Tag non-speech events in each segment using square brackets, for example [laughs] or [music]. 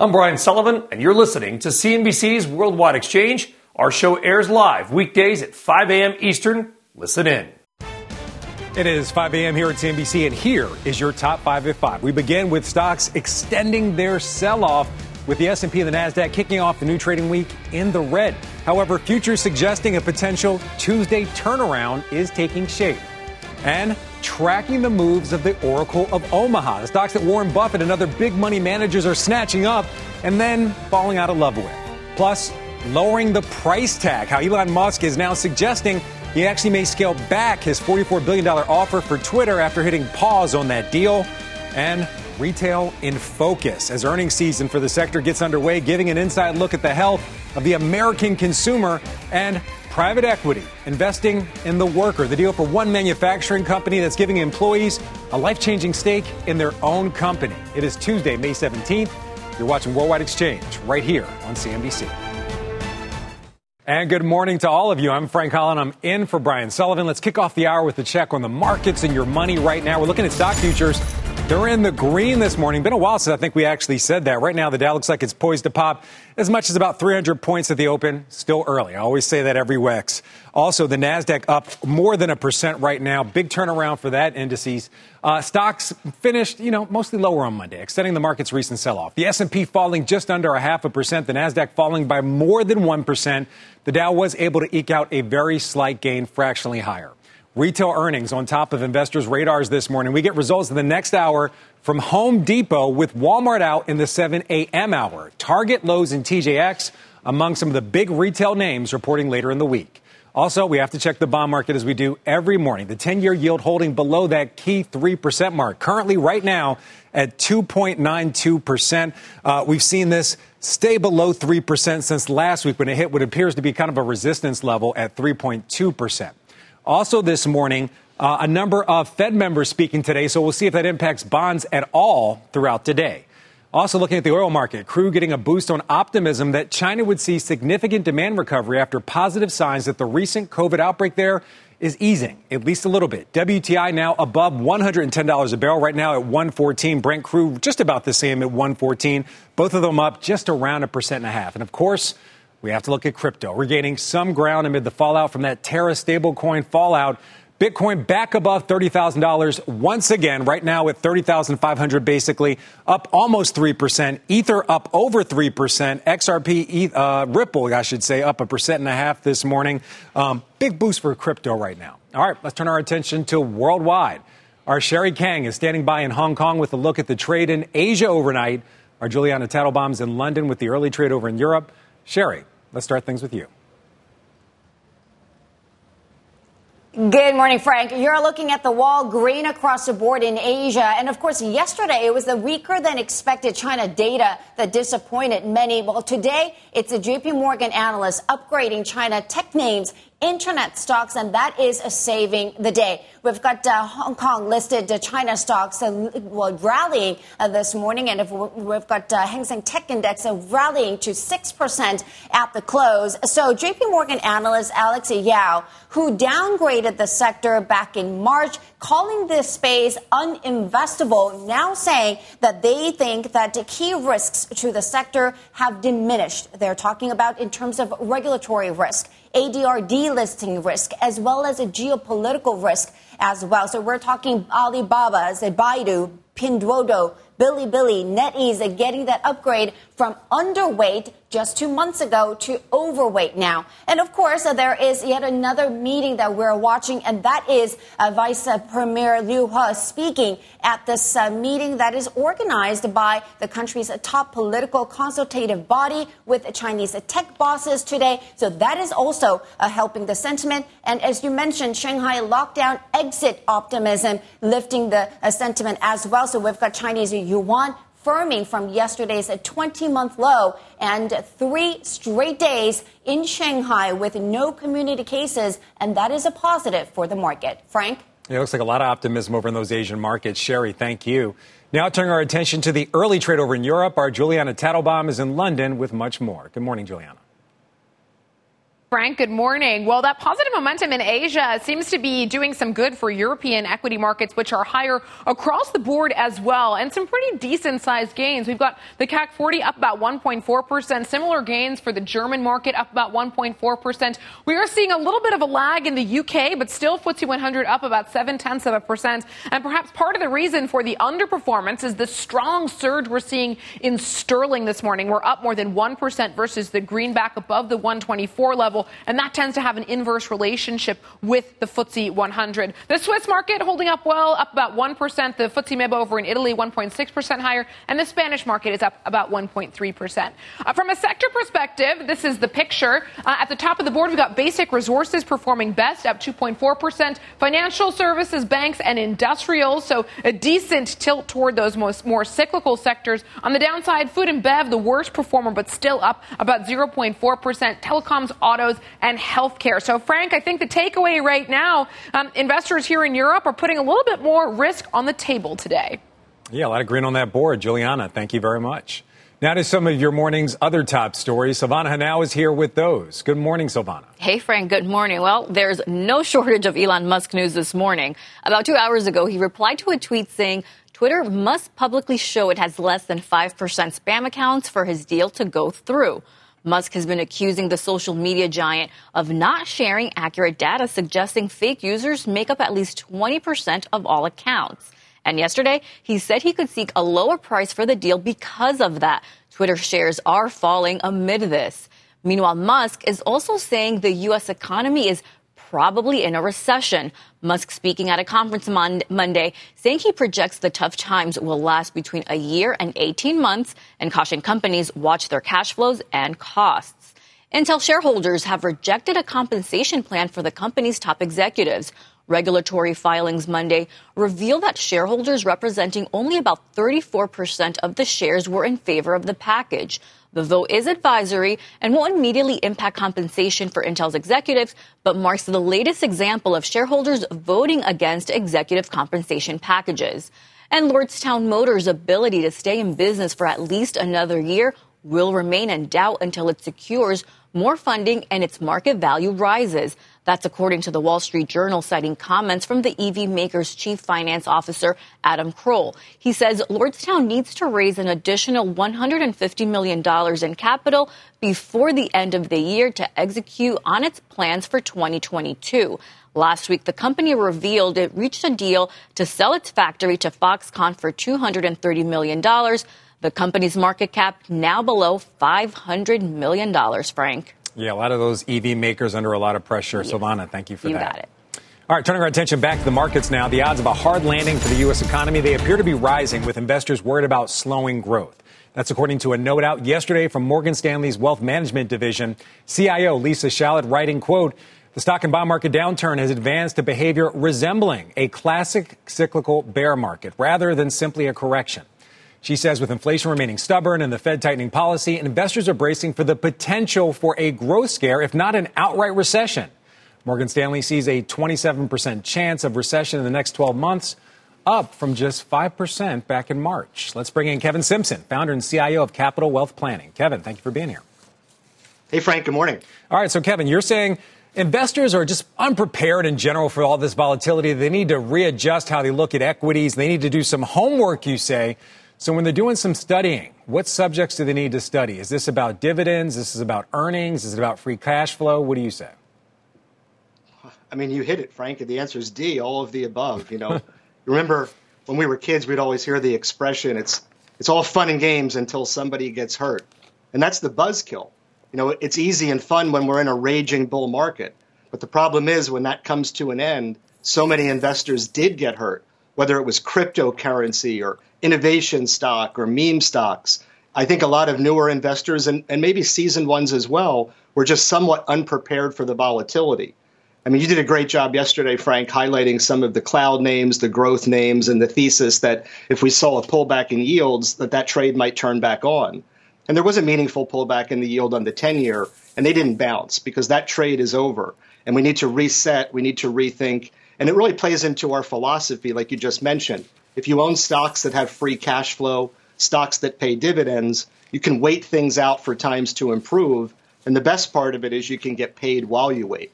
I'm Brian Sullivan, and you're listening to CNBC's Worldwide Exchange. Our show airs live weekdays at 5 a.m. Eastern. Listen in. It is 5 a.m. here at CNBC, and here is your top five at five. We begin with stocks extending their sell-off, with the S&P and the Nasdaq kicking off the new trading week in the red. However, futures suggesting a potential Tuesday turnaround is taking shape. And tracking the moves of the Oracle of Omaha, the stocks that Warren Buffett and other big money managers are snatching up and then falling out of love with. Plus, lowering the price tag, how Elon Musk is now suggesting he actually may scale back his $44 billion offer for Twitter after hitting pause on that deal. And retail in focus as earnings season for the sector gets underway, giving an inside look at the health of the American consumer and private equity investing in the worker. The deal for one manufacturing company that's giving employees a life changing stake in their own company. It is Tuesday, May 17th. You're watching Worldwide Exchange right here on CNBC. And good morning to all of you. I'm Frank Holland. I'm in for Brian Sullivan. Let's kick off the hour with a check on the markets and your money right now. We're looking at stock futures they're in the green this morning. Been a while since I think we actually said that. Right now, the Dow looks like it's poised to pop as much as about 300 points at the open. Still early. I always say that every week. Also, the Nasdaq up more than a percent right now. Big turnaround for that indices. Uh, stocks finished, you know, mostly lower on Monday, extending the market's recent sell-off. The S&P falling just under a half a percent. The Nasdaq falling by more than one percent. The Dow was able to eke out a very slight gain, fractionally higher retail earnings on top of investors' radars this morning. We get results in the next hour from Home Depot with Walmart out in the 7 a.m. hour. Target, Lowe's, and TJX among some of the big retail names reporting later in the week. Also, we have to check the bond market as we do every morning. The 10 year yield holding below that key 3% mark. Currently, right now, at 2.92%. Uh, we've seen this stay below 3% since last week when it hit what appears to be kind of a resistance level at 3.2%. Also, this morning, uh, a number of Fed members speaking today, so we'll see if that impacts bonds at all throughout today. Also, looking at the oil market, crude getting a boost on optimism that China would see significant demand recovery after positive signs that the recent COVID outbreak there is easing, at least a little bit. WTI now above $110 a barrel, right now at 114. Brent crude just about the same at 114. Both of them up just around a percent and a half. And of course, we have to look at crypto. We're gaining some ground amid the fallout from that Terra stablecoin fallout. Bitcoin back above $30,000 once again, right now at 30,500 basically, up almost 3%. Ether up over 3%. XRP, uh, Ripple, I should say, up a percent and a half this morning. Um, big boost for crypto right now. All right, let's turn our attention to worldwide. Our Sherry Kang is standing by in Hong Kong with a look at the trade in Asia overnight. Our Julianna Tatelbaum's in London with the early trade over in Europe. Sherry, let's start things with you. Good morning, Frank. You're looking at the wall green across the board in Asia. And of course, yesterday it was the weaker than expected China data that disappointed many. Well, today it's a JP Morgan analyst upgrading China tech names internet stocks, and that is saving the day. We've got uh, Hong Kong listed uh, China stocks uh, well, rallying uh, this morning, and we've got uh, Hang Seng Tech Index uh, rallying to 6% at the close. So, JP Morgan analyst Alex Yao, who downgraded the sector back in March, calling this space uninvestable, now saying that they think that the key risks to the sector have diminished. They're talking about in terms of regulatory risk. ADR delisting risk, as well as a geopolitical risk as well. So we're talking Alibaba, Baidu, Pinduoduo, Bilibili, NetEase getting that upgrade from underweight just two months ago to overweight now. And of course, uh, there is yet another meeting that we're watching, and that is uh, Vice uh, Premier Liu He speaking at this uh, meeting that is organized by the country's top political consultative body with Chinese tech bosses today. So that is also uh, helping the sentiment. And as you mentioned, Shanghai lockdown exit optimism lifting the uh, sentiment as well. So we've got Chinese yuan firming from yesterday's 20 month low and three straight days in Shanghai with no community cases, and that is a positive for the market. Frank? It looks like a lot of optimism over in those Asian markets. Sherry, thank you. Now turning our attention to the early trade over in Europe, our Julianna Tatelbaum is in London with much more. Good morning, Julianna. Frank, good morning. Well, that positive momentum in Asia seems to be doing some good for European equity markets, which are higher across the board as well, and some pretty decent sized gains. We've got the CAC 40 up about 1.4%, similar gains for the German market up about 1.4%. We are seeing a little bit of a lag in the UK, but still FTSE 100 up about 7 tenths of a percent. And perhaps part of the reason for the underperformance is the strong surge we're seeing in sterling this morning. We're up more than 1% versus the greenback above the 124 level level, and that tends to have an inverse relationship with the FTSE 100. The Swiss market holding up well, up about 1%. The FTSE MIB over in Italy, 1.6% higher, and the Spanish market is up about 1.3%. Uh, from a sector perspective, this is the picture. Uh, at the top of the board, we've got basic resources performing best, up 2.4%, financial services, banks, and industrials, so a decent tilt toward those most more cyclical sectors. On the downside, food and bev, the worst performer, but still up about 0.4%. Telecoms, auto, autos, and healthcare. So, Frank, I think the takeaway right now, um, investors here in Europe are putting a little bit more risk on the table today. Yeah, a lot of green on that board. Julianna, thank you very much. Now to some of your morning's other top stories. Silvana Henao is here with those. Good morning, Silvana. Hey, Frank. Good morning. Well, there's no shortage of Elon Musk news this morning. About two hours ago, he replied to a tweet saying Twitter must publicly show it has less than 5% spam accounts for his deal to go through. Musk has been accusing the social media giant of not sharing accurate data, suggesting fake users make up at least 20% of all accounts. And yesterday, he said he could seek a lower price for the deal because of that. Twitter shares are falling amid this. Meanwhile, Musk is also saying the U.S. economy is probably in a recession. Musk speaking at a conference mon- Monday saying he projects the tough times will last between a year and 18 months and caution companies watch their cash flows and costs. Intel shareholders have rejected a compensation plan for the company's top executives. Regulatory filings Monday reveal that shareholders representing only about 34% of the shares were in favor of the package. The vote is advisory and won't immediately impact compensation for Intel's executives, but marks the latest example of shareholders voting against executive compensation packages. And Lordstown Motors' ability to stay in business for at least another year will remain in doubt until it secures more funding and its market value rises. That's according to the Wall Street Journal, citing comments from the EV maker's chief finance officer, Adam Kroll. He says Lordstown needs to raise an additional $150 million in capital before the end of the year to execute on its plans for 2022. Last week, the company revealed it reached a deal to sell its factory to Foxconn for $230 million. The company's market cap now below $500 million, Frank. Yeah, a lot of those EV makers under a lot of pressure. Silvana, thank you for you that. You got it. All right, turning our attention back to the markets now. The odds of a hard landing for the U.S. economy, they appear to be rising with investors worried about slowing growth. That's according to a note out yesterday from Morgan Stanley's wealth management division. CIO Lisa Shallett writing, quote, the stock and bond market downturn has advanced to behavior resembling a classic cyclical bear market rather than simply a correction. She says with inflation remaining stubborn and the Fed tightening policy, investors are bracing for the potential for a growth scare, if not an outright recession. Morgan Stanley sees a 27% chance of recession in the next 12 months, up from just 5% back in March. Let's bring in Kevin Simpson, founder and CIO of Capital Wealth Planning. Kevin, thank you for being here. Hey, Frank, good morning. All right, so Kevin, you're saying investors are just unprepared in general for all this volatility. They need to readjust how they look at equities. They need to do some homework, you say. So when they're doing some studying, what subjects do they need to study? Is this about dividends? Is this is about earnings? Is it about free cash flow? What do you say? I mean, you hit it, Frank. The answer is D, all of the above. You know, [laughs] remember when we were kids, we'd always hear the expression, it's, it's all fun and games until somebody gets hurt. And that's the buzzkill. You know, it's easy and fun when we're in a raging bull market. But the problem is when that comes to an end, so many investors did get hurt, whether it was cryptocurrency or innovation stock or meme stocks. I think a lot of newer investors and, and maybe seasoned ones as well were just somewhat unprepared for the volatility. I mean, you did a great job yesterday, Frank, highlighting some of the cloud names, the growth names, and the thesis that if we saw a pullback in yields, that that trade might turn back on. And there was a meaningful pullback in the yield on the 10 year, and they didn't bounce because that trade is over. And we need to reset, we need to rethink. And it really plays into our philosophy, like you just mentioned. If you own stocks that have free cash flow, stocks that pay dividends, you can wait things out for times to improve. And the best part of it is you can get paid while you wait.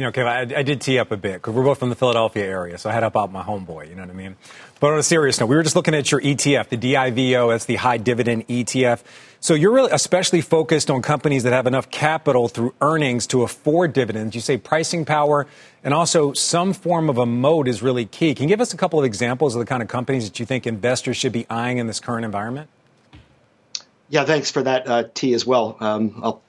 You know, Kevin, I, I did tee up a bit because we're both from the Philadelphia area, so I had up out my homeboy. You know what I mean? But on a serious note, we were just looking at your ETF, the DIVO. That's the high dividend ETF. So you're really especially focused on companies that have enough capital through earnings to afford dividends. You say pricing power and also some form of a moat is really key. Can you give us a couple of examples of the kind of companies that you think investors should be eyeing in this current environment? Yeah, thanks for that, uh, as well. Um, I'll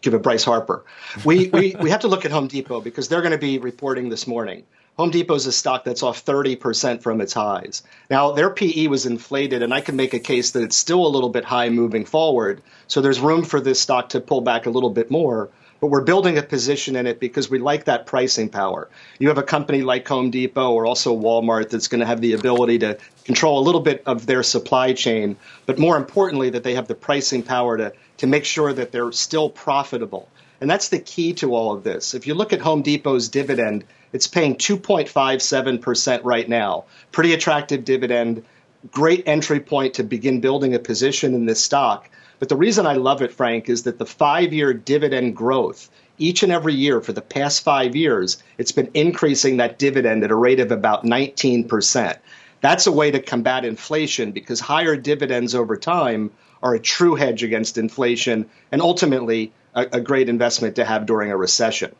give it Bryce Harper. We, we, [laughs] we have to look at Home Depot because they're going to be reporting this morning. Home Depot is a stock that's off 30% from its highs. Now, their PE was inflated, and I can make a case that it's still a little bit high moving forward. So there's room for this stock to pull back a little bit more. But we're building a position in it because we like that pricing power. You have a company like Home Depot or also Walmart that's going to have the ability to control a little bit of their supply chain, but more importantly, that they have the pricing power to to make sure that they're still profitable. And that's the key to all of this. If you look at Home Depot's dividend, it's paying 2.57% right now. Pretty attractive dividend, great entry point to begin building a position in this stock. But the reason I love it, Frank, is that the five year dividend growth, each and every year for the past five years, it's been increasing that dividend at a rate of about 19%. That's a way to combat inflation because higher dividends over time are a true hedge against inflation and ultimately a, a great investment to have during a recession.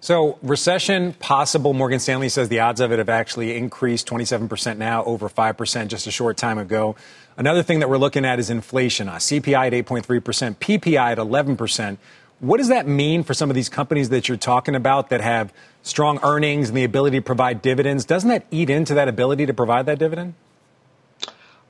So, recession possible. Morgan Stanley says the odds of it have actually increased 27% now, over 5% just a short time ago. Another thing that we're looking at is inflation. Uh, CPI at 8.3%, PPI at 11%. What does that mean for some of these companies that you're talking about that have strong earnings and the ability to provide dividends? Doesn't that eat into that ability to provide that dividend?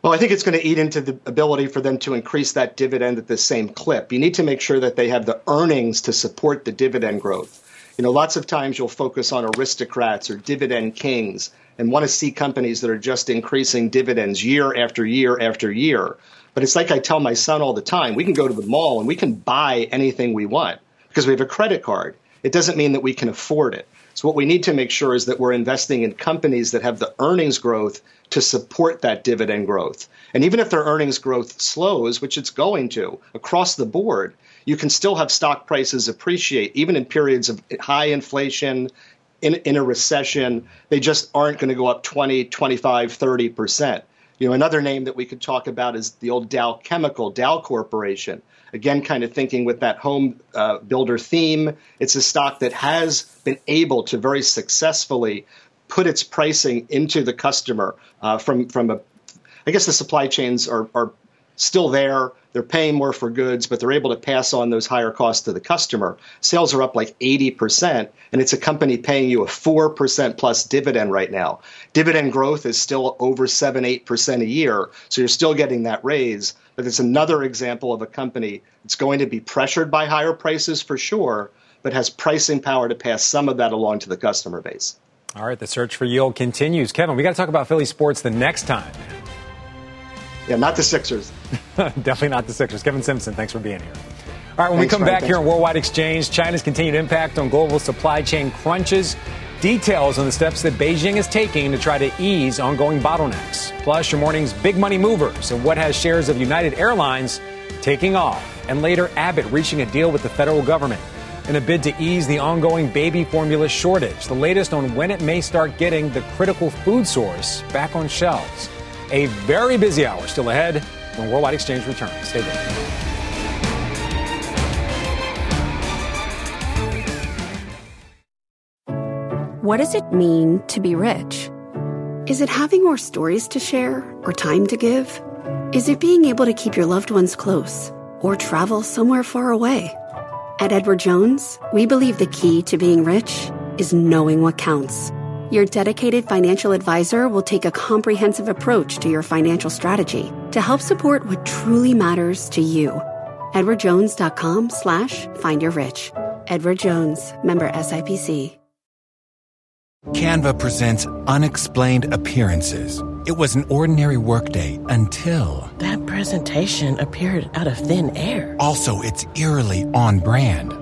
Well, I think it's going to eat into the ability for them to increase that dividend at the same clip. You need to make sure that they have the earnings to support the dividend growth. You know, lots of times you'll focus on aristocrats or dividend kings and want to see companies that are just increasing dividends year after year after year. But it's like I tell my son all the time we can go to the mall and we can buy anything we want because we have a credit card. It doesn't mean that we can afford it. So, what we need to make sure is that we're investing in companies that have the earnings growth to support that dividend growth. And even if their earnings growth slows, which it's going to across the board, you can still have stock prices appreciate even in periods of high inflation. In, in a recession, they just aren't going to go up 20, 25, 30%. You know, another name that we could talk about is the old Dow Chemical, Dow Corporation. Again, kind of thinking with that home uh, builder theme, it's a stock that has been able to very successfully put its pricing into the customer uh, from from a I guess the supply chains are, are still there. They're paying more for goods, but they're able to pass on those higher costs to the customer. Sales are up like 80%, and it's a company paying you a 4% plus dividend right now. Dividend growth is still over 7 8% a year, so you're still getting that raise. But it's another example of a company that's going to be pressured by higher prices for sure, but has pricing power to pass some of that along to the customer base. All right, the search for yield continues. Kevin, we got to talk about Philly sports the next time. Yeah, not the Sixers. [laughs] Definitely not the Sixers. Kevin Simpson, thanks for being here. All right, when thanks, we come Frank, back here on Worldwide Exchange, China's continued impact on global supply chain crunches, details on the steps that Beijing is taking to try to ease ongoing bottlenecks. Plus, your morning's big money movers and what has shares of United Airlines taking off, and later Abbott reaching a deal with the federal government in a bid to ease the ongoing baby formula shortage. The latest on when it may start getting the critical food source back on shelves. A very busy hour still ahead when Worldwide Exchange returns. Stay with What does it mean to be rich? Is it having more stories to share or time to give? Is it being able to keep your loved ones close or travel somewhere far away? At Edward Jones, we believe the key to being rich is knowing what counts. Your dedicated financial advisor will take a comprehensive approach to your financial strategy to help support what truly matters to you. EdwardJones.com slash find your rich. Edward Jones, member SIPC. Canva presents unexplained appearances. It was an ordinary workday until. That presentation appeared out of thin air. Also, it's eerily on brand.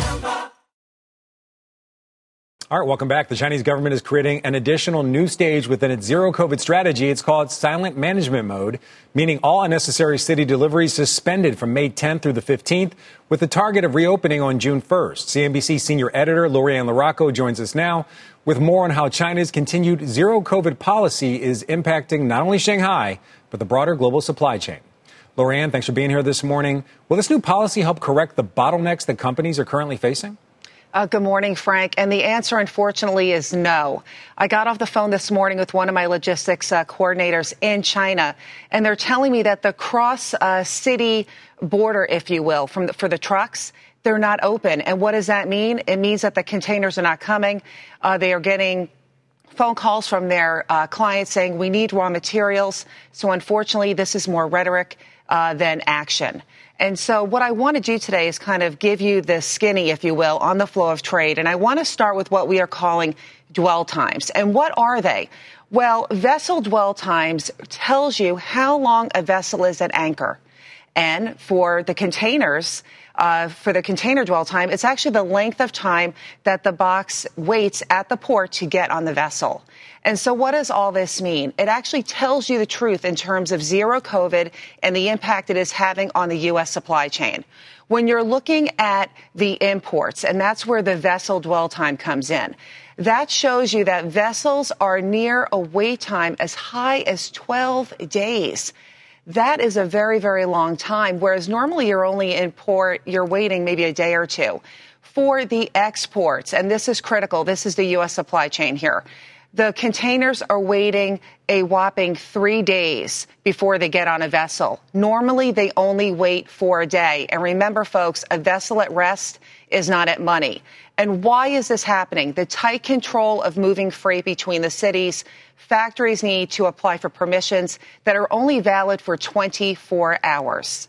All right, welcome back. The Chinese government is creating an additional new stage within its zero COVID strategy. It's called silent management mode, meaning all unnecessary city deliveries suspended from May 10th through the 15th, with the target of reopening on June 1st. CNBC senior editor Lori-Ann LaRocco joins us now with more on how China's continued zero COVID policy is impacting not only Shanghai, but the broader global supply chain. Lori-Ann, thanks for being here this morning. Will this new policy help correct the bottlenecks that companies are currently facing? Uh, good morning, Frank. And the answer, unfortunately, is no. I got off the phone this morning with one of my logistics uh, coordinators in China, and they're telling me that the cross uh, city border, if you will, the, for the trucks, they're not open. And what does that mean? It means that the containers are not coming. Uh, they are getting phone calls from their uh, clients saying we need raw materials. So unfortunately, this is more rhetoric uh, than action. And so what I want to do today is kind of give you the skinny, if you will, on the flow of trade. And I want to start with what we are calling dwell times. And what are they? Well, vessel dwell times tells you how long a vessel is at anchor. And for the containers, uh, for the container dwell time, it's actually the length of time that the box waits at the port to get on the vessel. And so what does all this mean? It actually tells you the truth in terms of zero COVID and the impact it is having on the U.S. supply chain. When you're looking at the imports, and that's where the vessel dwell time comes in, that shows you that vessels are near a wait time as high as 12 days. That is a very, very long time, whereas normally you're only in port, you're waiting maybe a day or two. For the exports, and this is critical, this is the U.S. supply chain here. The containers are waiting a whopping three days before they get on a vessel. Normally, they only wait for a day. And remember, folks, a vessel at rest is not at money. And why is this happening? The tight control of moving freight between the cities. Factories need to apply for permissions that are only valid for 24 hours.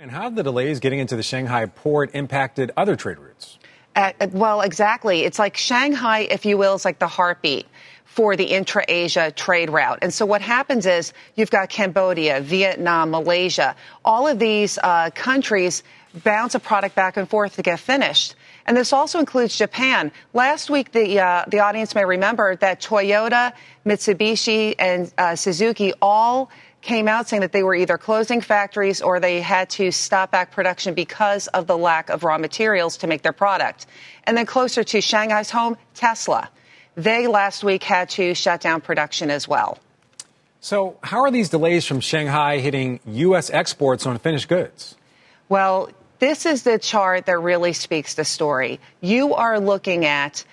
And how have the delays getting into the Shanghai port impacted other trade routes? Uh, well, exactly. It's like Shanghai, if you will, is like the heartbeat for the intra Asia trade route. And so what happens is you've got Cambodia, Vietnam, Malaysia, all of these uh, countries bounce a product back and forth to get finished. And this also includes Japan. Last week, the, uh, the audience may remember that Toyota, Mitsubishi, and uh, Suzuki all came out saying that they were either closing factories or they had to stop back production because of the lack of raw materials to make their product. And then closer to Shanghai's home, Tesla. They last week had to shut down production as well. So, how are these delays from Shanghai hitting U.S. exports on finished goods? Well, this is the chart that really speaks the story. You are looking at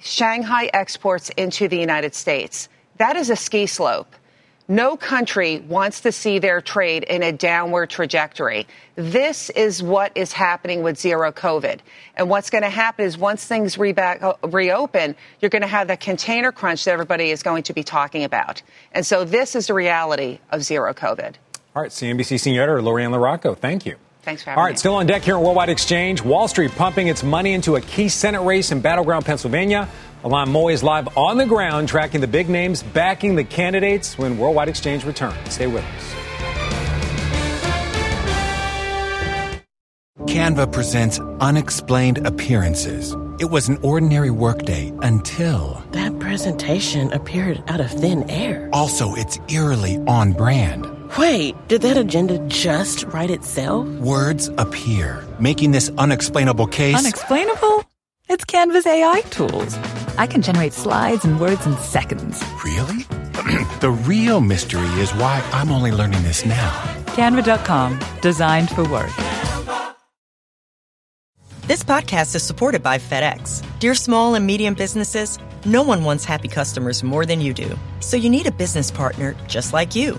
Shanghai exports into the United States. That is a ski slope. No country wants to see their trade in a downward trajectory. This is what is happening with zero COVID. And what's going to happen is once things re- back, reopen, you're going to have the container crunch that everybody is going to be talking about. And so this is the reality of zero COVID. All right, CNBC senior editor Lori-Ann LaRocco, thank you. Thanks for having All right, me. still on deck here at Worldwide Exchange. Wall Street pumping its money into a key Senate race in battleground Pennsylvania. Ylan Mui is live on the ground tracking the big names backing the candidates when Worldwide Exchange returns. Stay with us. Canva presents unexplained appearances. It was an ordinary workday until. That presentation appeared out of thin air. Also, it's eerily on brand. Wait, did that agenda just write itself? Words appear, making this unexplainable case. Unexplainable? It's Canva's AI tools. I can generate slides and words in seconds. Really? [clears throat] the real mystery is why I'm only learning this now. Canva.com, designed for work. This podcast is supported by FedEx. Dear small and medium businesses, no one wants happy customers more than you do. So you need a business partner just like you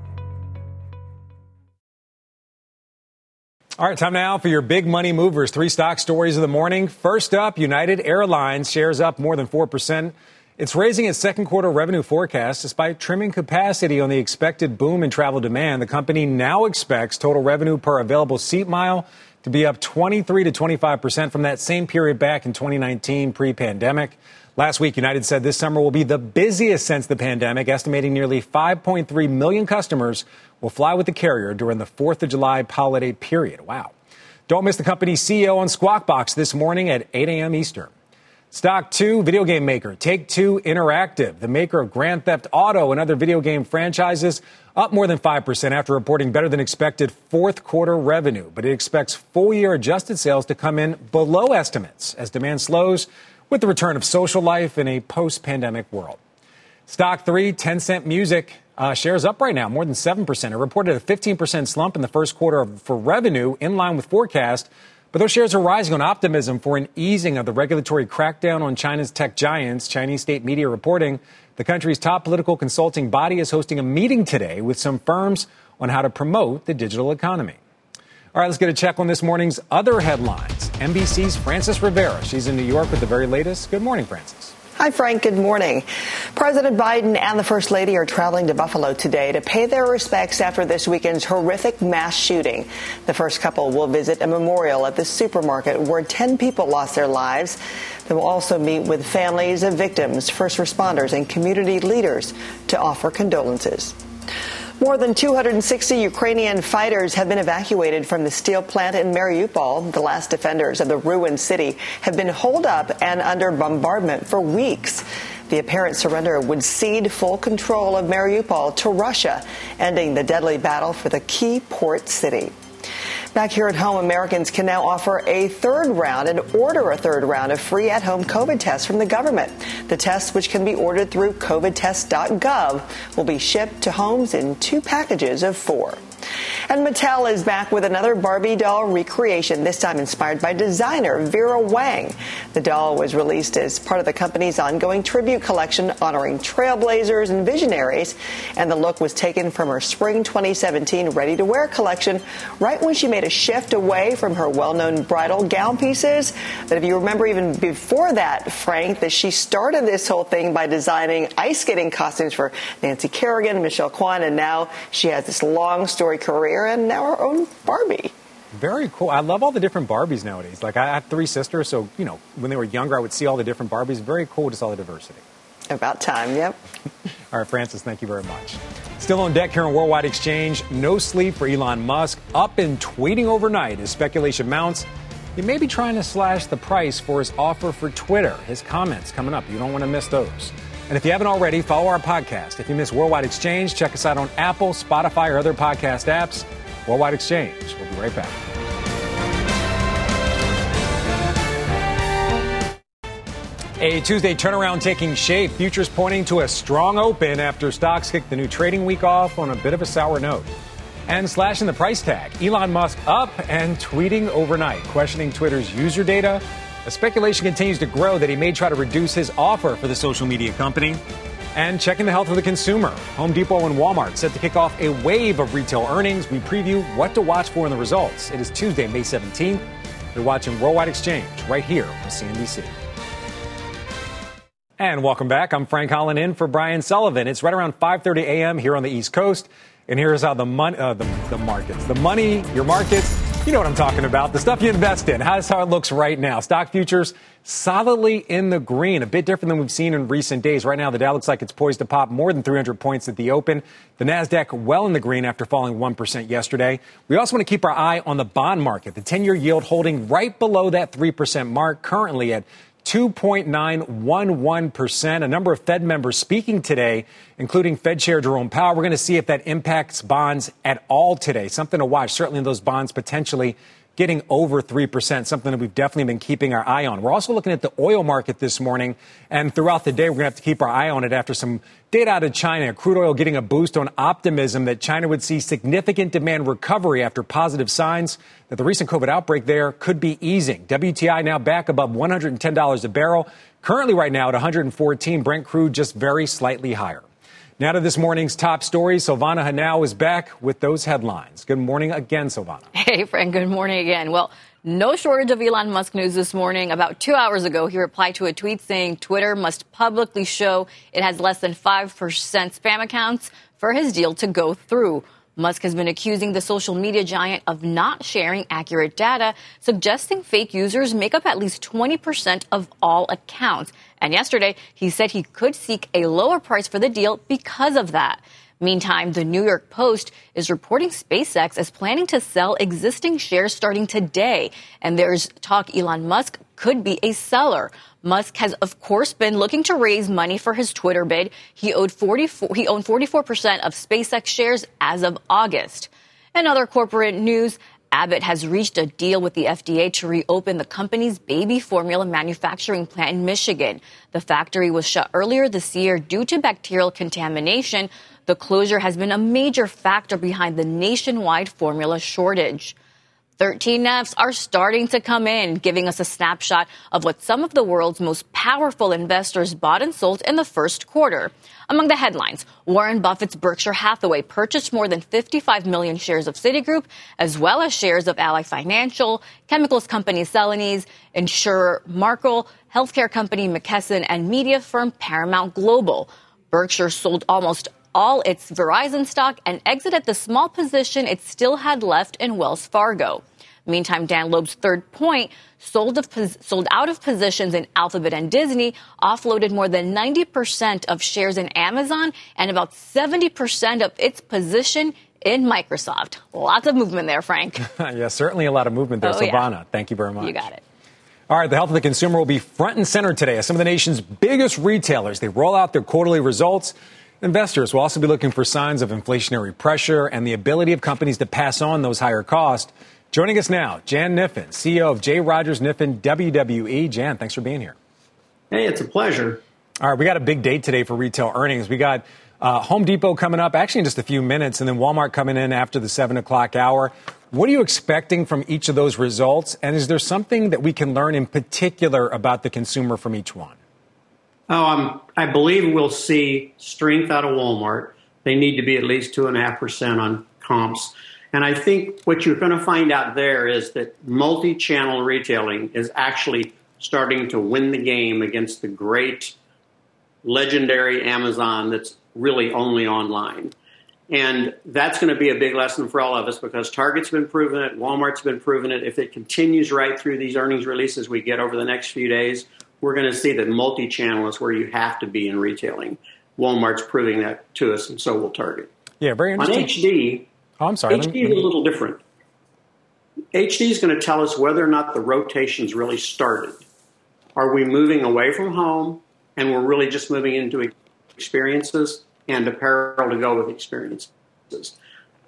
All right, time now for your big money movers. Three stock stories of the morning. First up, United Airlines shares up more than 4%. It's raising its second quarter revenue forecast despite trimming capacity on the expected boom in travel demand. The company now expects total revenue per available seat mile to be up 23 to 25% from that same period back in 2019 pre pandemic. Last week, United said this summer will be the busiest since the pandemic, estimating nearly 5.3 million customers will fly with the carrier during the 4th of July holiday period. Wow. Don't miss the company's CEO on Squawk Box this morning at 8 a.m. Eastern. Stock 2, video game maker Take Two Interactive, the maker of Grand Theft Auto and other video game franchises, up more than 5% after reporting better than expected fourth quarter revenue. But it expects full year adjusted sales to come in below estimates as demand slows with the return of social life in a post pandemic world. Stock three, Tencent Music, uh, shares up right now, more than 7%. It reported a 15% slump in the first quarter for revenue, in line with forecast. But those shares are rising on optimism for an easing of the regulatory crackdown on China's tech giants. Chinese state media reporting the country's top political consulting body is hosting a meeting today with some firms on how to promote the digital economy. All right, let's get a check on this morning's other headlines. NBC's Frances Rivera. She's in New York with the very latest. Good morning, Frances. Hi, Frank. Good morning. President Biden and the First Lady are traveling to Buffalo today to pay their respects after this weekend's horrific mass shooting. The first couple will visit a memorial at the supermarket where 10 people lost their lives. They will also meet with families of victims, first responders, and community leaders to offer condolences. More than 260 Ukrainian fighters have been evacuated from the steel plant in Mariupol. The last defenders of the ruined city have been holed up and under bombardment for weeks. The apparent surrender would cede full control of Mariupol to Russia, ending the deadly battle for the key port city. Back here at home, Americans can now offer a third round and order a third round of free at home COVID tests from the government. The tests, which can be ordered through covidtest.gov, will be shipped to homes in two packages of four. And Mattel is back with another Barbie doll recreation, this time inspired by designer Vera Wang. The doll was released as part of the company's ongoing tribute collection honoring trailblazers and visionaries. And the look was taken from her spring 2017 ready to wear collection right when she made a shift away from her well known bridal gown pieces. But if you remember even before that, Frank, that she started this whole thing by designing ice skating costumes for Nancy Kerrigan, Michelle Kwan, and now she has this long story career and now our own Barbie. Very cool. I love all the different Barbies nowadays. Like I have three sisters, so you know when they were younger, I would see all the different Barbies. Very cool to see all the diversity. About time, yep. [laughs] all right, Frances, thank you very much. Still on deck here on Worldwide Exchange. No sleep for Elon Musk. Up and tweeting overnight as speculation mounts. He may be trying to slash the price for his offer for Twitter. His comments coming up. You don't want to miss those. And if you haven't already, follow our podcast. If you miss Worldwide Exchange, check us out on Apple, Spotify, or other podcast apps. Worldwide Exchange. We'll be right back. A Tuesday turnaround taking shape. Futures pointing to a strong open after stocks kicked the new trading week off on a bit of a sour note. And slashing the price tag. Elon Musk up and tweeting overnight, questioning Twitter's user data a speculation continues to grow that he may try to reduce his offer for the social media company. And checking the health of the consumer. Home Depot and Walmart set to kick off a wave of retail earnings. We preview what to watch for in the results. It is Tuesday, May 17th. You're watching Worldwide Exchange right here on CNBC. And welcome back. I'm Frank Holland in for Brian Sullivan. It's right around 5:30 a.m. here on the East Coast, and here's how the, mon- uh, the, the markets, the money, your markets you know what I'm talking about. The stuff you invest in. How's how it looks right now. Stock futures solidly in the green, a bit different than we've seen in recent days. Right now, the Dow looks like it's poised to pop more than 300 points at the open. The Nasdaq well in the green after falling 1% yesterday. We also want to keep our eye on the bond market. The 10-year yield holding right below that 3% mark, currently at 2.911%. A number of Fed members speaking today, including Fed Chair Jerome Powell. We're going to see if that impacts bonds at all today. Something to watch. Certainly, those bonds potentially getting over 3%, something that we've definitely been keeping our eye on. We're also looking at the oil market this morning, and throughout the day, we're going to have to keep our eye on it after some data out of China. Crude oil getting a boost on optimism that China would see significant demand recovery after positive signs that the recent COVID outbreak there could be easing. WTI now back above $110 a barrel, currently right now at 114. Brent crude just very slightly higher. Now to this morning's top story. Silvana Henao is back with those headlines. Good morning again, Silvana. Hey, Frank. Good morning again. Well, no shortage of Elon Musk news this morning. About two hours ago, he replied to a tweet saying Twitter must publicly show it has less than 5% spam accounts for his deal to go through. Musk has been accusing the social media giant of not sharing accurate data, suggesting fake users make up at least 20% of all accounts. And yesterday, he said he could seek a lower price for the deal because of that. Meantime, the New York Post is reporting SpaceX is planning to sell existing shares starting today. And there's talk Elon Musk could be a seller. Musk has, of course, been looking to raise money for his Twitter bid. He, owed 44, he owned 44% of SpaceX shares as of August. In other corporate news, Abbott has reached a deal with the FDA to reopen the company's baby formula manufacturing plant in Michigan. The factory was shut earlier this year due to bacterial contamination. The closure has been a major factor behind the nationwide formula shortage. 13 Fs are starting to come in, giving us a snapshot of what some of the world's most powerful investors bought and sold in the first quarter. Among the headlines, Warren Buffett's Berkshire Hathaway purchased more than 55 million shares of Citigroup, as well as shares of Ally Financial, chemicals company Celanese, insurer Markel, healthcare company McKesson, and media firm Paramount Global. Berkshire sold almost all its Verizon stock and exited the small position it still had left in Wells Fargo. Meantime, Dan Loeb's third point sold, of, sold out of positions in Alphabet and Disney, offloaded more than 90% of shares in Amazon and about 70% of its position in Microsoft. Lots of movement there, Frank. [laughs] yeah, certainly a lot of movement there, oh, Silvana. Yeah. Thank you very much. You got it. All right, the health of the consumer will be front and center today as some of the nation's biggest retailers they roll out their quarterly results. Investors will also be looking for signs of inflationary pressure and the ability of companies to pass on those higher costs. Joining us now, Jan Kniffen, CEO of J. Rogers Kniffen WWE. Jan, thanks for being here. Hey, it's a pleasure. All right, we got a big day today for retail earnings. We got uh, Home Depot coming up actually in just a few minutes, and then Walmart coming in after the 7 o'clock hour. What are you expecting from each of those results? And is there something that we can learn in particular about the consumer from each one? Oh, um, I believe we'll see strength out of Walmart. They need to be at least 2.5% on comps. And I think what you're going to find out there is that multi channel retailing is actually starting to win the game against the great, legendary Amazon that's really only online. And that's going to be a big lesson for all of us because Target's been proving it, Walmart's been proving it. If it continues right through these earnings releases we get over the next few days, we're going to see that multi channel is where you have to be in retailing. Walmart's proving that to us, and so will Target. Yeah, very interesting. On HD, Oh, I'm sorry. HD is a little different. HD is going to tell us whether or not the rotation's really started. Are we moving away from home and we're really just moving into experiences and apparel to go with experiences?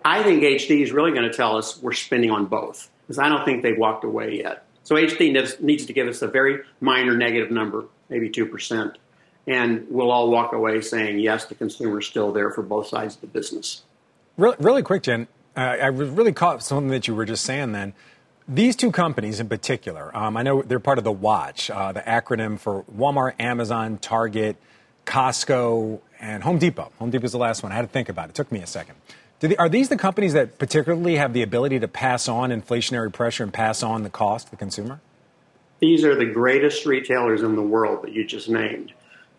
I think HD is really going to tell us we're spending on both because I don't think they've walked away yet. So HD needs to give us a very minor negative number, maybe 2%. And we'll all walk away saying, yes, the consumer's still there for both sides of the business. Really, really quick, Jen. Uh, I was really caught something that you were just saying. Then, these two companies in particular, um, I know they're part of the Watch, uh, the acronym for Walmart, Amazon, Target, Costco, and Home Depot. Home Depot is the last one. I had to think about it. It took me a second. They, are these the companies that particularly have the ability to pass on inflationary pressure and pass on the cost to the consumer? These are the greatest retailers in the world that you just named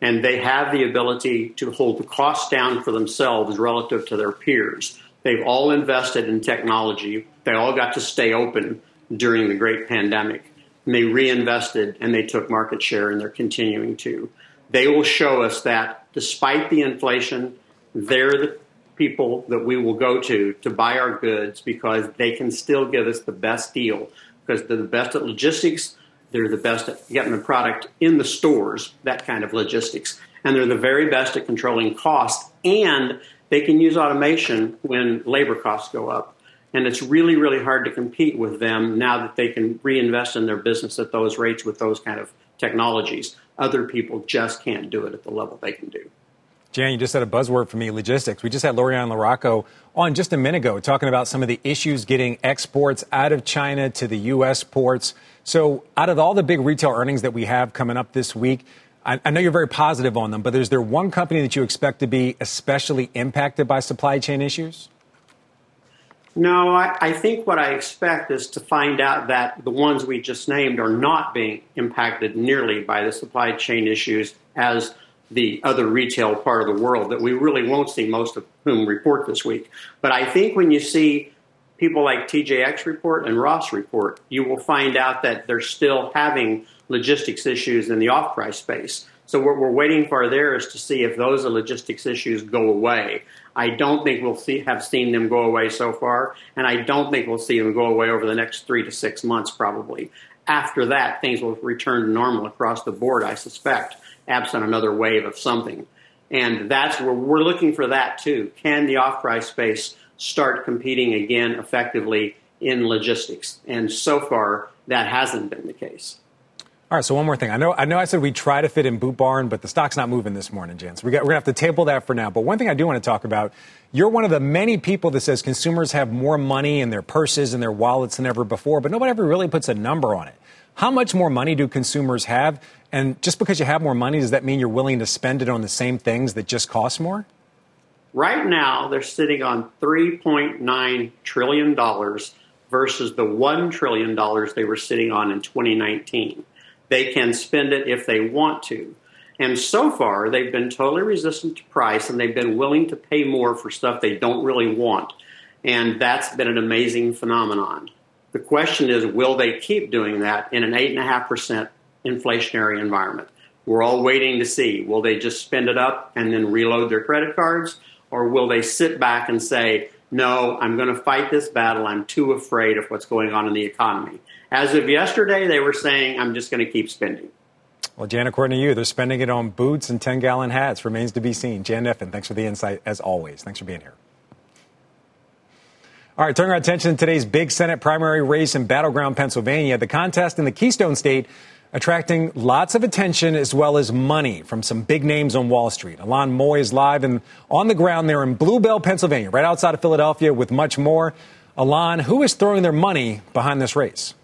and they have the ability to hold the costs down for themselves relative to their peers. They've all invested in technology. They all got to stay open during the great pandemic. And they reinvested and they took market share and they're continuing to. They will show us that despite the inflation, they're the people that we will go to to buy our goods because they can still give us the best deal because they're the best at logistics, They're the best at getting the product in the stores, that kind of logistics. And they're the very best at controlling cost. And they can use automation when labor costs go up. And it's really, really hard to compete with them now that they can reinvest in their business at those rates with those kind of technologies. Other people just can't do it at the level they can do. Jan, you just said a buzzword for me, logistics. We just had Lori-Ann LaRocco on just a minute ago talking about some of the issues getting exports out of China to the U.S. ports. So, out of all the big retail earnings that we have coming up this week, I, I know you're very positive on them, but is there one company that you expect to be especially impacted by supply chain issues? No, I, I, think what I expect is to find out that the ones we just named are not being impacted nearly by the supply chain issues as the other retail part of the world that we really won't see most of whom report this week. But I think when you see people like TJX report and Ross report, you will find out that they're still having logistics issues in the off price space. So what we're waiting for there is to see if those logistics issues go away. I don't think we'll see, have seen them go away so far, and I don't think we'll see them go away over the next three to six months probably. After that, things will return to normal across the board, I suspect, absent another wave of something. And that's where we're looking for that too. Can the off price space start competing again effectively in logistics? And so far, that hasn't been the case. All right, so one more thing. I know, I know I said we try to fit in Boot Barn, but the stock's not moving this morning, Jan. So we we're going to have to table that for now. But one thing I do want to talk about, you're one of the many people that says consumers have more money in their purses and their wallets than ever before, but nobody ever really puts a number on it. How much more money do consumers have? And just because you have more money, does that mean you're willing to spend it on the same things that just cost more? Right now, they're sitting on $3.9 trillion versus the $1 trillion they were sitting on in 2019. They can spend it if they want to. And so far, they've been totally resistant to price and they've been willing to pay more for stuff they don't really want. And that's been an amazing phenomenon. The question is will they keep doing that in an 8.5% inflationary environment? We're all waiting to see. Will they just spend it up and then reload their credit cards? Or will they sit back and say, no, I'm going to fight this battle. I'm too afraid of what's going on in the economy. As of yesterday, they were saying, I'm just going to keep spending. Well, Jan, according to you, they're spending it on boots and 10 gallon hats. Remains to be seen. Jan Kniffen, thanks for the insight as always. Thanks for being here. All right, turning our attention to today's big Senate primary race in battleground Pennsylvania. The contest in the Keystone State attracting lots of attention as well as money from some big names on Wall Street. Ylan Mui is live and on the ground there in Blue Bell, Pennsylvania, right outside of Philadelphia with much more. Ylan, who is throwing their money behind this race?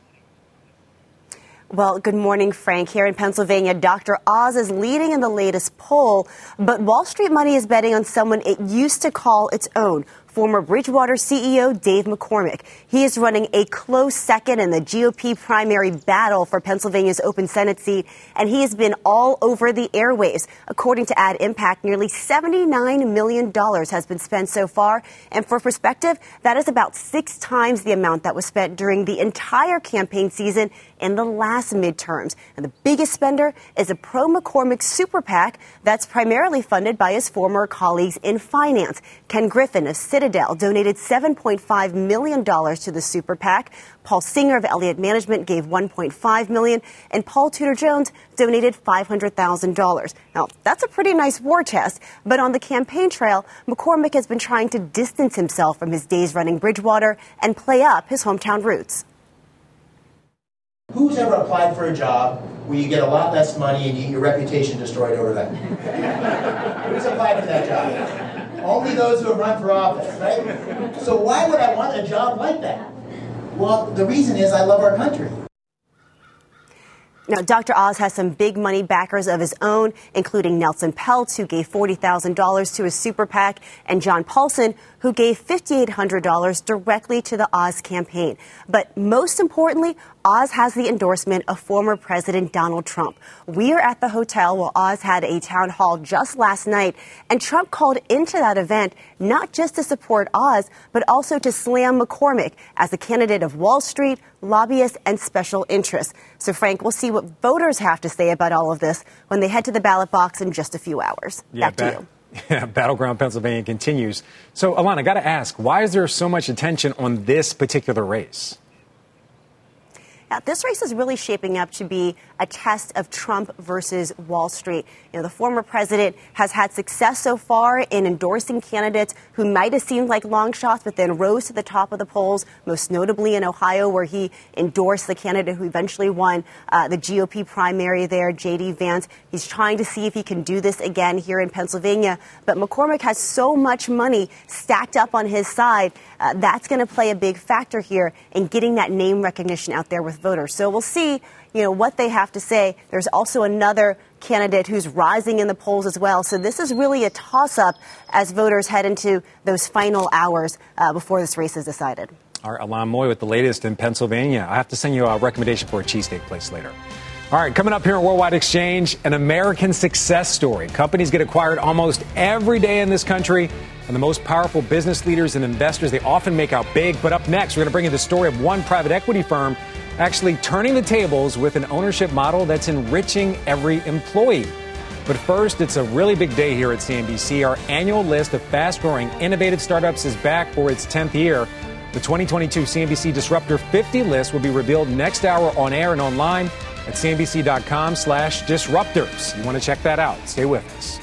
Well, good morning, Frank. Here in Pennsylvania, Dr. Oz is leading in the latest poll, but Wall Street money is betting on someone it used to call its own, former Bridgewater CEO Dave McCormick. He is running a close second in the GOP primary battle for Pennsylvania's open Senate seat, and he has been all over the airwaves. According to Ad Impact, nearly $79 million has been spent so far. And for perspective, that is about six times the amount that was spent during the entire campaign season in the last midterms. And the biggest spender is a pro McCormick super PAC that's primarily funded by his former colleagues in finance. Ken Griffin of Citadel donated $7.5 million to the super PAC. Paul Singer of Elliott Management gave 1.5 million, and Paul Tudor Jones donated $500,000. Now, that's a pretty nice war chest, but on the campaign trail, McCormick has been trying to distance himself from his days running Bridgewater and play up his hometown roots. Who's ever applied for a job where you get a lot less money and you your reputation destroyed over that? [laughs] Who's applied for that job? Only those who have run for office, right? So why would I want a job like that? Well, the reason is I love our country. Now, Dr. Oz has some big money backers of his own, including Nelson Peltz, who gave $40,000 to his super PAC, and John Paulson, who gave $5,800 directly to the Oz campaign. But most importantly, Oz has the endorsement of former President Donald Trump. We are at the hotel where Oz had a town hall just last night, and Trump called into that event not just to support Oz, but also to slam McCormick as a candidate of Wall Street, lobbyists, and special interests. So, Frank, we'll see what voters have to say about all of this when they head to the ballot box in just a few hours. Yeah, Back to you. Yeah, [laughs] Battleground Pennsylvania continues. So, Alana, I got to ask, why is there so much attention on this particular race? Now, this race is really shaping up to be a test of Trump versus Wall Street. You know, the former president has had success so far in endorsing candidates who might have seemed like long shots, but then rose to the top of the polls, most notably in Ohio, where he endorsed the candidate who eventually won uh, the GOP primary there, J.D. Vance. He's trying to see if he can do this again here in Pennsylvania. But McCormick has so much money stacked up on his side. Uh, that's going to play a big factor here in getting that name recognition out there with voters. So we'll see, you know, what they have to say. There's also another candidate who's rising in the polls as well. So this is really a toss-up as voters head into those final hours uh, before this race is decided. All right, Ylan Mui with the latest in Pennsylvania. I have to send you a recommendation for a cheesesteak place later. All right, coming up here at Worldwide Exchange, an American success story. Companies get acquired almost every day in this country, and the most powerful business leaders and investors, they often make out big. But up next, we're going to bring you the story of one private equity firm actually turning the tables with an ownership model that's enriching every employee. But first, it's a really big day here at CNBC. Our annual list of fast growing, innovative startups is back for its 10th year. The 2022 CNBC Disruptor 50 list will be revealed next hour on air and online at cnbc.com slash disruptors. You want to check that out. Stay with us.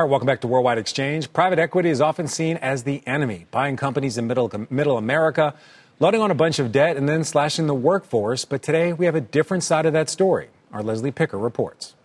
All right, welcome back to Worldwide Exchange. Private equity is often seen as the enemy, buying companies in middle, middle America, loading on a bunch of debt, and then slashing the workforce. But today we have a different side of that story. Our Leslie Picker reports.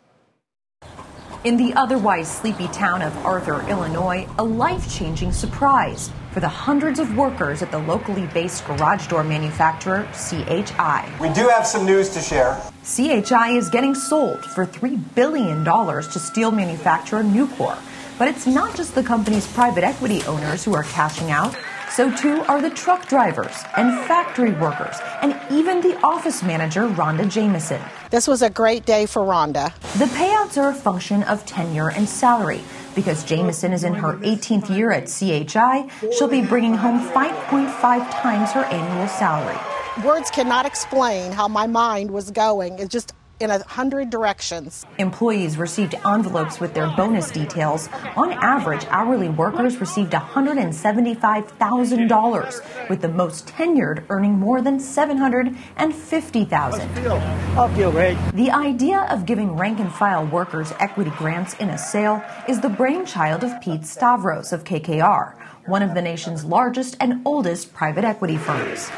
In the otherwise sleepy town of Arthur, Illinois, a life changing surprise for the hundreds of workers at the locally based garage door manufacturer CHI. We do have some news to share. CHI is getting sold for $3 billion to steel manufacturer Nucor. But it's not just the company's private equity owners who are cashing out. So too are the truck drivers and factory workers, and even the office manager, Rhonda Jameson. This was a great day for Rhonda. The payouts are a function of tenure and salary. Because Jameson is in her 18th year at CHI, she'll be bringing home 5.5 times her annual salary. Words cannot explain how my mind was going. It's just in a hundred directions. Employees received envelopes with their bonus details. On average, hourly workers received $175,000, with the most tenured earning more than $750,000. I feel great. The idea of giving rank and file workers equity grants in a sale is the brainchild of Pete Stavros of KKR, one of the nation's largest and oldest private equity firms.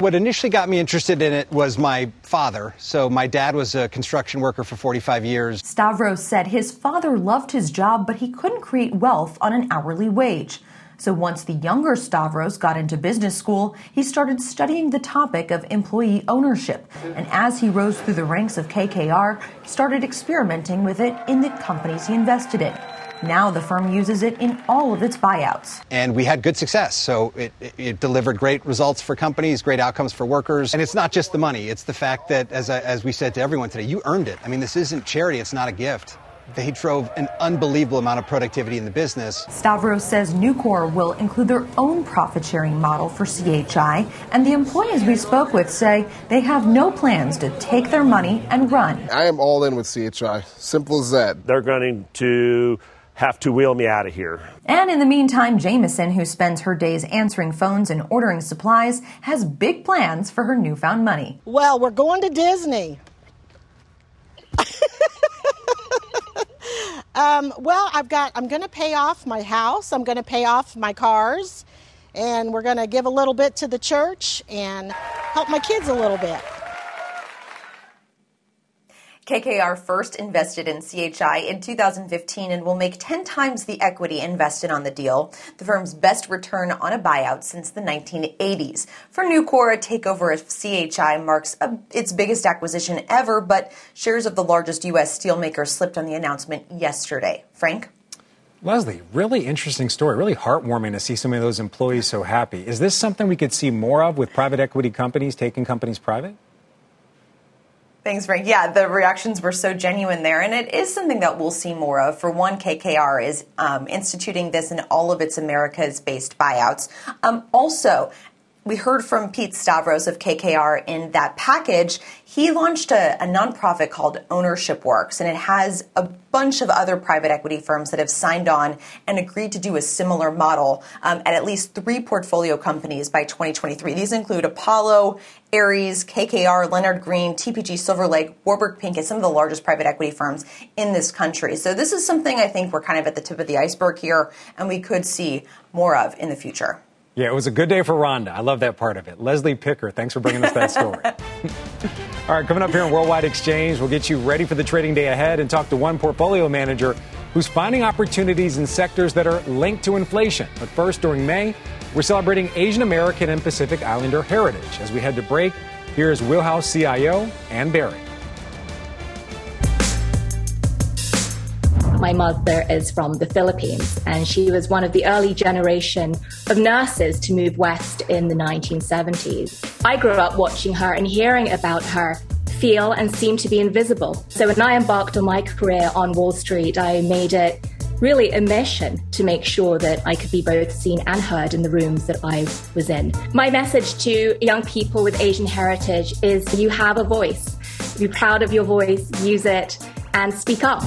What initially got me interested in it was my father. So, my dad was a construction worker for 45 years. Stavros said his father loved his job, but he couldn't create wealth on an hourly wage. So, once the younger Stavros got into business school, he started studying the topic of employee ownership. And as he rose through the ranks of KKR, started experimenting with it in the companies he invested in. Now the firm uses it in all of its buyouts. And we had good success. So it, it, it, delivered great results for companies, great outcomes for workers. And it's not just the money, it's the fact that, as, I, as we said to everyone today, you earned it. I mean, this isn't charity, it's not a gift. They drove an unbelievable amount of productivity in the business. Stavros says Nucor will include their own profit sharing model for CHI, and the employees we spoke with say they have no plans to take their money and run. I am all in with CHI. Simple as that. They're going to have to wheel me out of here. And in the meantime, Jameson, who spends her days answering phones and ordering supplies, has big plans for her newfound money. Well, we're going to Disney. [laughs] um, well, I've got. I'm going to pay off my house. I'm going to pay off my cars, and we're going to give a little bit to the church and help my kids a little bit. KKR first invested in CHI in 2015 and will make 10 times the equity invested on the deal, the firm's best return on a buyout since the 1980s. For Nucor, a takeover of CHI marks a, its biggest acquisition ever, but shares of the largest U.S. steelmaker slipped on the announcement yesterday. Frank? Leslie, really interesting story. Really heartwarming to see some of those employees so happy. Is this something we could see more of with private equity companies taking companies private? Thanks, Frank. Yeah, the reactions were so genuine there, and it is something that we'll see more of. For one, KKR is um, instituting this in all of its Americas based buyouts. Um, also, we heard from Pete Stavros of KKR in that package. He launched a, a, nonprofit called Ownership Works, and it has a bunch of other private equity firms that have signed on and agreed to do a similar model um, at at least three portfolio companies by 2023. These include Apollo, Ares, KKR, Leonard Green, TPG Silver Lake, Warburg Pincus, some of the largest private equity firms in this country. So this is something I think we're kind of at the tip of the iceberg here, and we could see more of in the future. Yeah, it was a good day for Rhonda. I love that part of it. Leslie Picker, thanks for bringing us that story. [laughs] All right, coming up here on Worldwide Exchange, we'll get you ready for the trading day ahead and talk to one portfolio manager who's finding opportunities in sectors that are linked to inflation. But first, during May, we're celebrating Asian American and Pacific Islander heritage. As we head to break, here's Wheelhouse CIO Ann Berry. My mother is from the Philippines, and she was one of the early generation of nurses to move west in the 1970s. I grew up watching her and hearing about her feel and seem to be invisible. So when I embarked on my career on Wall Street, I made it really a mission to make sure that I could be both seen and heard in the rooms that I was in. My message to young people with Asian heritage is you have a voice. Be proud of your voice, use it, and speak up.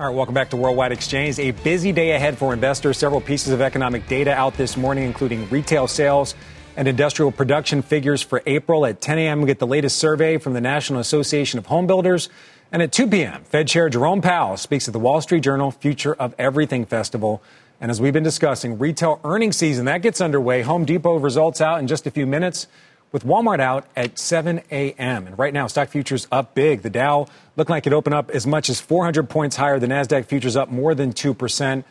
All right, welcome back to Worldwide Exchange. A busy day ahead for investors. Several pieces of economic data out this morning, including retail sales and industrial production figures for April. At 10 a.m., we get the latest survey from the National Association of Home Builders. And at 2 p.m., Fed Chair Jerome Powell speaks at the Wall Street Journal Future of Everything Festival. And as we've been discussing, retail earnings season that gets underway. Home Depot results out in just a few minutes with Walmart out at 7 a.m. And right now, stock futures up big. The Dow looking like it opened up as much as 400 points higher. The NASDAQ futures up more than 2%.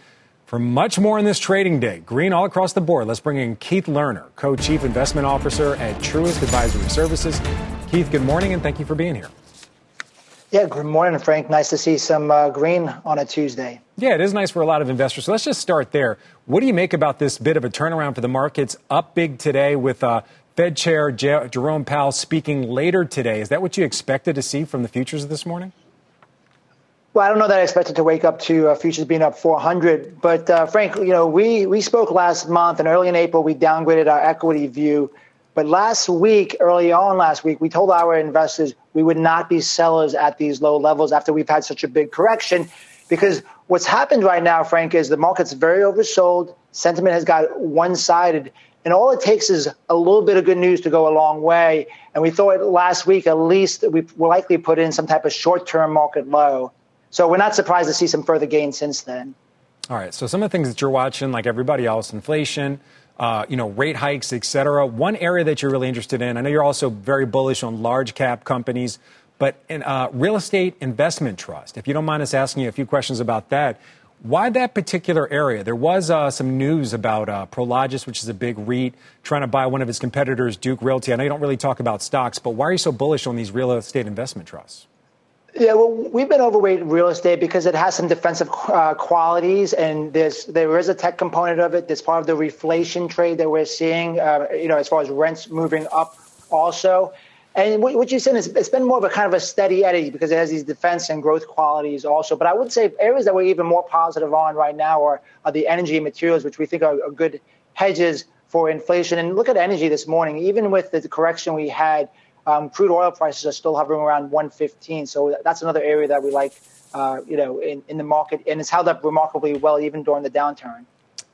For much more in this trading day, green all across the board, let's bring in Keith Lerner, co chief investment officer at Truist Advisory Services. Keith, good morning and thank you for being here. Yeah, good morning, Frank. Nice to see some uh, green on a Tuesday. Yeah, it is nice for a lot of investors. So let's just start there. What do you make about this bit of a turnaround for the markets? Up big today with uh, Fed Chair Jerome Powell speaking later today. Is that what you expected to see from the futures this morning? Well, I don't know that I expected to wake up to uh, futures being up 400, but uh, Frank, you know, we we spoke last month and early in April we downgraded our equity view But last week, early on last week, we told our investors we would not be sellers at these low levels after we've had such a big correction. Because what's happened right now, Frank, is the market's very oversold. Sentiment has got one sided. And all it takes is a little bit of good news to go a long way. And we thought last week, at least, we will likely put in some type of short term market low. So we're not surprised to see some further gains since then. All right. So some of the things that you're watching, like everybody else, inflation, uh, you know, rate hikes, et cetera. One area that you're really interested in, I know you're also very bullish on large cap companies, but in uh, real estate investment trust. If you don't mind us asking you a few questions about that, why that particular area? There was uh, some news about uh, Prologis, which is a big REIT, trying to buy one of its competitors, Duke Realty. I know you don't really talk about stocks, but why are you so bullish on these real estate investment trusts? Yeah, well, we've been overweight real estate because it has some defensive uh, qualities, and there's there is a tech component of it. That's part of the reflation trade that we're seeing, uh, you know, as far as rents moving up, also. And what you're saying is it's been more of a kind of a steady eddy because it has these defense and growth qualities also. But I would say areas that we're even more positive on right now are, are the energy materials, which we think are, are good hedges for inflation. And look at energy this morning, even with the correction we had um, crude oil prices are still hovering around 115. So that's another area that we like, uh, you know, in, in the market, and it's held up remarkably well even during the downturn.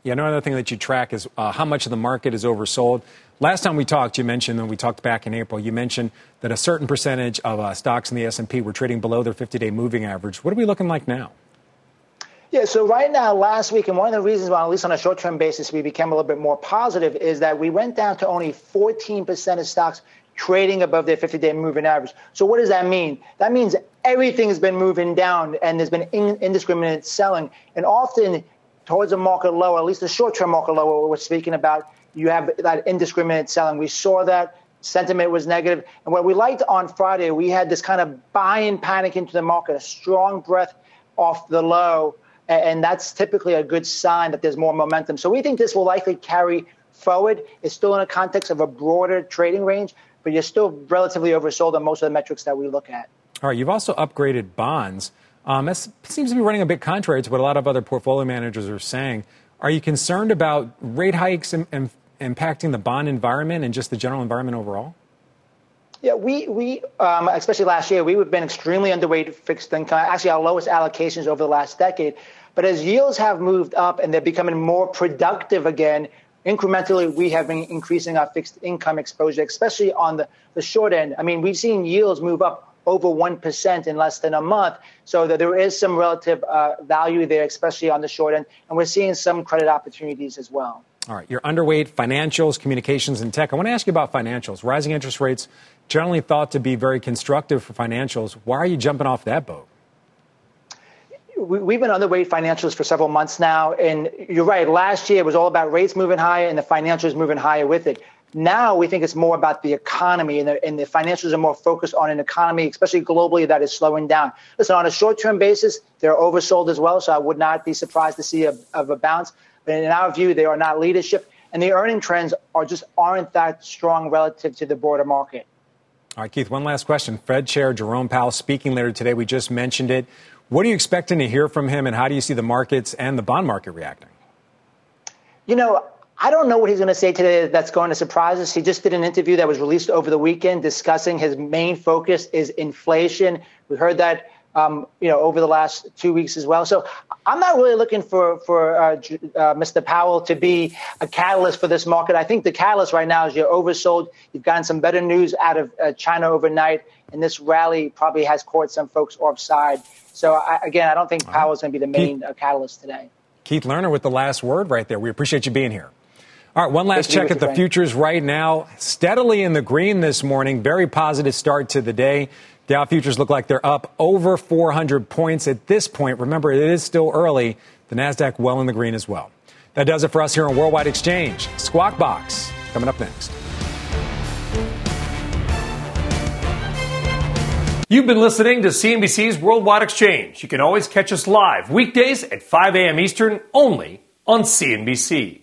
Yeah, another thing that you track is uh, how much of the market is oversold. Last time we talked, you mentioned, and we talked back in April, you mentioned that a certain percentage of uh, stocks in the S&P were trading below their 50-day moving average. What are we looking like now? Yeah, so right now, last week, and one of the reasons why, at least on a short term basis, we became a little bit more positive is that we went down to only 14% of stocks trading above their 50 day moving average. So, what does that mean? That means everything has been moving down and there's been indiscriminate selling. And often, towards a market low, at least the short term market low, we're speaking about, you have that indiscriminate selling. We saw that. Sentiment was negative. And what we liked on Friday, we had this kind of buy and panic into the market, a strong breath off the low. And that's typically a good sign that there's more momentum. So we think this will likely carry forward. It's still in a context of a broader trading range, but you're still relatively oversold on most of the metrics that we look at. All right, you've also upgraded bonds. Um, that seems to be running a bit contrary to what a lot of other portfolio managers are saying. Are you concerned about rate hikes and, and impacting the bond environment and just the general environment overall? Yeah, we, we um, especially last year, we've been extremely underweight fixed income, actually our lowest allocations over the last decade. But as yields have moved up and they're becoming more productive again, incrementally, we have been increasing our fixed income exposure, especially on the, the short end. I mean, we've seen yields move up over 1% in less than a month. So that there is some relative uh, value there, especially on the short end. And we're seeing some credit opportunities as well. All right. You're underweight financials, communications, and tech. I want to ask you about financials. Rising interest rates generally thought to be very constructive for financials. Why are you jumping off that boat? we've been underweight financials for several months now. And you're right. Last year it was all about rates moving higher and the financials moving higher with it. Now we think it's more about the economy and the, and the financials are more focused on an economy, especially globally, that is slowing down. Listen, on a short term basis, they're oversold as well. So I would not be surprised to see a, of a bounce. But in our view, they are not leadership. And the earning trends are just aren't that strong relative to the broader market. All right, Keith, one last question. Fed Chair Jerome Powell speaking later today. We just mentioned it. What are you expecting to hear from him, and how do you see the markets and the bond market reacting? You know, I don't know what he's going to say today that's going to surprise us. He just did an interview that was released over the weekend discussing his main focus is inflation. We heard that um, you know, over the last two weeks as well. So I'm not really looking for for uh, uh, Mr. Powell to be a catalyst for this market. I think the catalyst right now is you're oversold. You've gotten some better news out of uh, China overnight, and this rally probably has caught some folks offside. So I, again, I don't think Powell is going to be the main Keith, uh, catalyst today. Keith Lerner with the last word right there. We appreciate you being here. All right, one last check at the futures right now. Steadily in the green this morning. Very positive start to the day. Dow futures look like they're up over 400 points at this point. Remember, it is still early. The NASDAQ well in the green as well. That does it for us here on Worldwide Exchange. Squawk Box coming up next. You've been listening to CNBC's Worldwide Exchange. You can always catch us live weekdays at 5 a.m. Eastern only on CNBC.